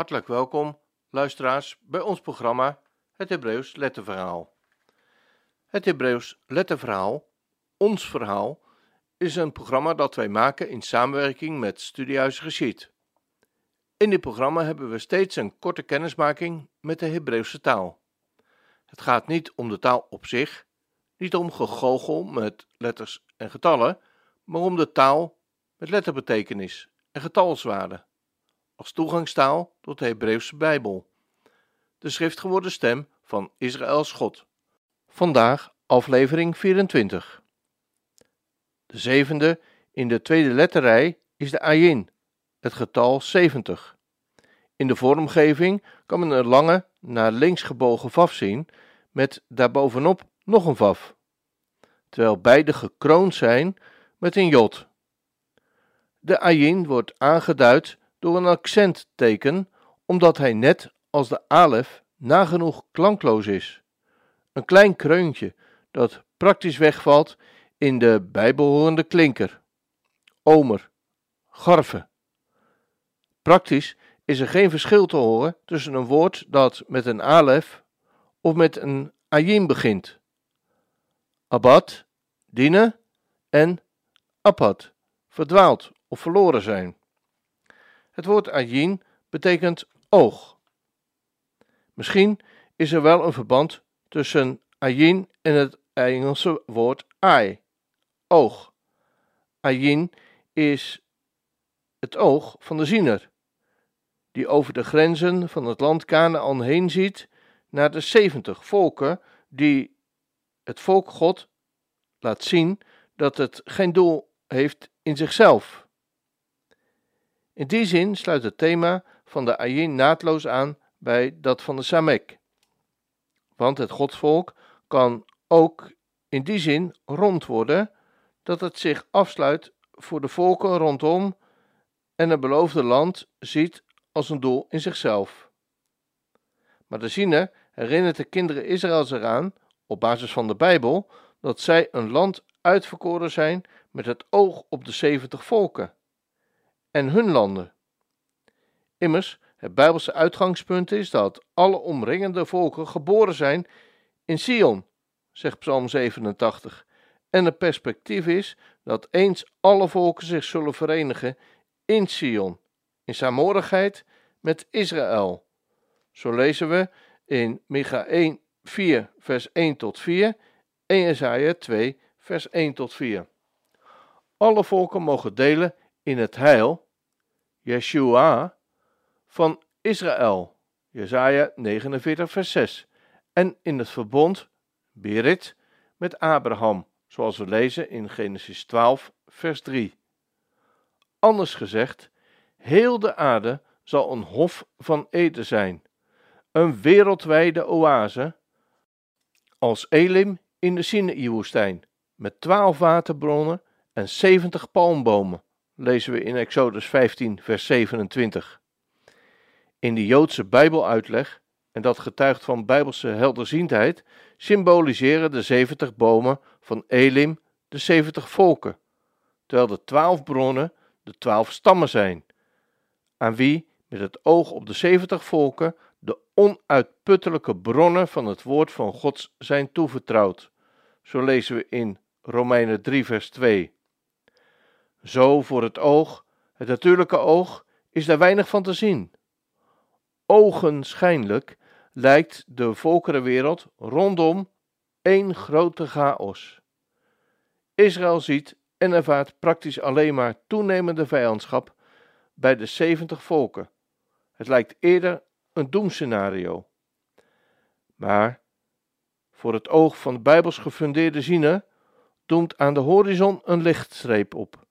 Hartelijk welkom, luisteraars, bij ons programma Het Hebreeuws Letterverhaal. Het Hebreeuws Letterverhaal, ons verhaal, is een programma dat wij maken in samenwerking met Studiehuis Geschied. In dit programma hebben we steeds een korte kennismaking met de Hebreeuwse taal. Het gaat niet om de taal op zich, niet om gegoochel met letters en getallen, maar om de taal met letterbetekenis en getalswaarde als toegangstaal tot de Hebreeuwse Bijbel, de schriftgeworden stem van Israëls God. Vandaag aflevering 24. De zevende in de tweede letterrij is de ayin, het getal 70. In de vormgeving kan men een lange, naar links gebogen vaf zien, met daarbovenop nog een vaf, terwijl beide gekroond zijn met een jot. De ayin wordt aangeduid door een accentteken, omdat hij net als de alef nagenoeg klankloos is. Een klein kreuntje dat praktisch wegvalt in de bijbehorende klinker. Omer, garve. Praktisch is er geen verschil te horen tussen een woord dat met een alef of met een ayim begint. Abad, dienen en apad, verdwaald of verloren zijn. Het woord ayin betekent oog. Misschien is er wel een verband tussen ayin en het Engelse woord eye, oog. Ayin is het oog van de ziener, die over de grenzen van het land Canaan heen ziet naar de zeventig volken die het volk God laat zien dat het geen doel heeft in zichzelf. In die zin sluit het thema van de Ayin naadloos aan bij dat van de Samek. Want het godsvolk kan ook in die zin rond worden dat het zich afsluit voor de volken rondom en het beloofde land ziet als een doel in zichzelf. Maar de ziener herinnert de kinderen Israëls eraan, op basis van de Bijbel, dat zij een land uitverkoren zijn met het oog op de zeventig volken en hun landen. Immers, het Bijbelse uitgangspunt is dat alle omringende volken geboren zijn in Sion, zegt Psalm 87. En het perspectief is dat eens alle volken zich zullen verenigen in Sion, in saamhorigheid met Israël. Zo lezen we in Micha 1, 4, vers 1 tot 4 en Jesaja 2, vers 1 tot 4. Alle volken mogen delen in het heil, Yeshua, van Israël, Jesaja 49 vers 6, en in het verbond, Berit, met Abraham, zoals we lezen in Genesis 12 vers 3. Anders gezegd, heel de aarde zal een hof van eten zijn, een wereldwijde oase, als Elim in de Sinaï-woestijn, met twaalf waterbronnen en zeventig palmbomen, lezen we in Exodus 15, vers 27. In de Joodse Bijbeluitleg, en dat getuigt van bijbelse helderziendheid, symboliseren de 70 bomen van Elim de 70 volken, terwijl de twaalf bronnen de twaalf stammen zijn, aan wie met het oog op de 70 volken de onuitputtelijke bronnen van het woord van God zijn toevertrouwd. Zo lezen we in Romeinen 3, vers 2. Zo voor het oog, het natuurlijke oog, is daar weinig van te zien. Ogenschijnlijk lijkt de volkerenwereld rondom één grote chaos. Israël ziet en ervaart praktisch alleen maar toenemende vijandschap bij de 70 volken. Het lijkt eerder een doemscenario. Maar voor het oog van de bijbels gefundeerde ziener doemt aan de horizon een lichtstreep op.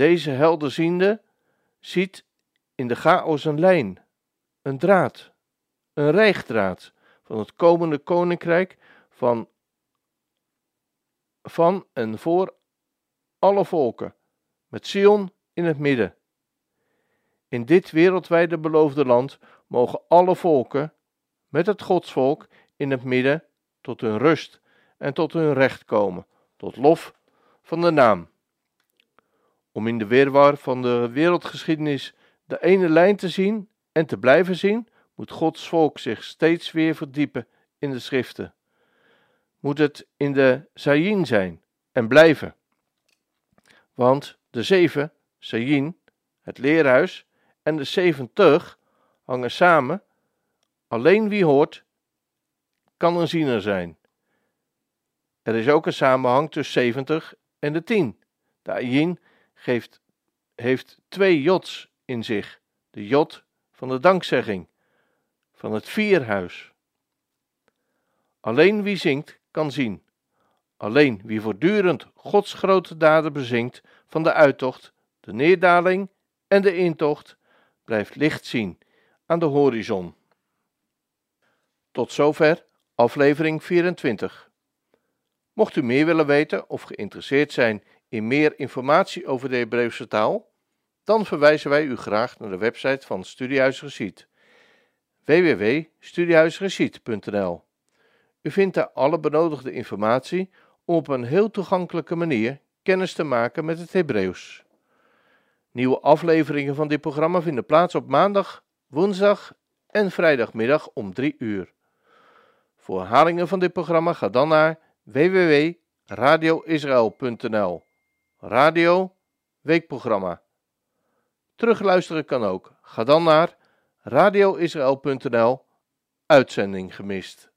Deze helderziende ziet in de chaos een lijn, een draad, een rijgdraad van het komende koninkrijk van, van en voor alle volken, met Sion in het midden. In dit wereldwijde beloofde land mogen alle volken, met het godsvolk in het midden, tot hun rust en tot hun recht komen, tot lof van de naam om in de weerwar van de wereldgeschiedenis de ene lijn te zien en te blijven zien, moet Gods volk zich steeds weer verdiepen in de schriften. Moet het in de Sayin zijn en blijven. Want de zeven, Sayin, het leerhuis, en de zeventig hangen samen. Alleen wie hoort, kan een ziener zijn. Er is ook een samenhang tussen 70 en de 10. De ayin geeft, heeft twee jods in zich. De jod van de dankzegging, van het vierhuis. Alleen wie zingt, kan zien. Alleen wie voortdurend Gods grote daden bezingt van de uittocht, de neerdaling en de intocht, blijft licht zien aan de horizon. Tot zover aflevering 24. Mocht u meer willen weten of geïnteresseerd zijn in meer informatie over de Hebreeuwse taal, dan verwijzen wij u graag naar de website van Studiehuis Reciet www.studiehuisreciet.nl U vindt daar alle benodigde informatie om op een heel toegankelijke manier kennis te maken met het Hebreeuws. Nieuwe afleveringen van dit programma vinden plaats op maandag, woensdag en vrijdagmiddag om 3 uur. Voor herhalingen van dit programma ga dan naar www.radioisrael.nl Radio Weekprogramma. Terugluisteren kan ook. Ga dan naar radioisrael.nl Uitzending gemist.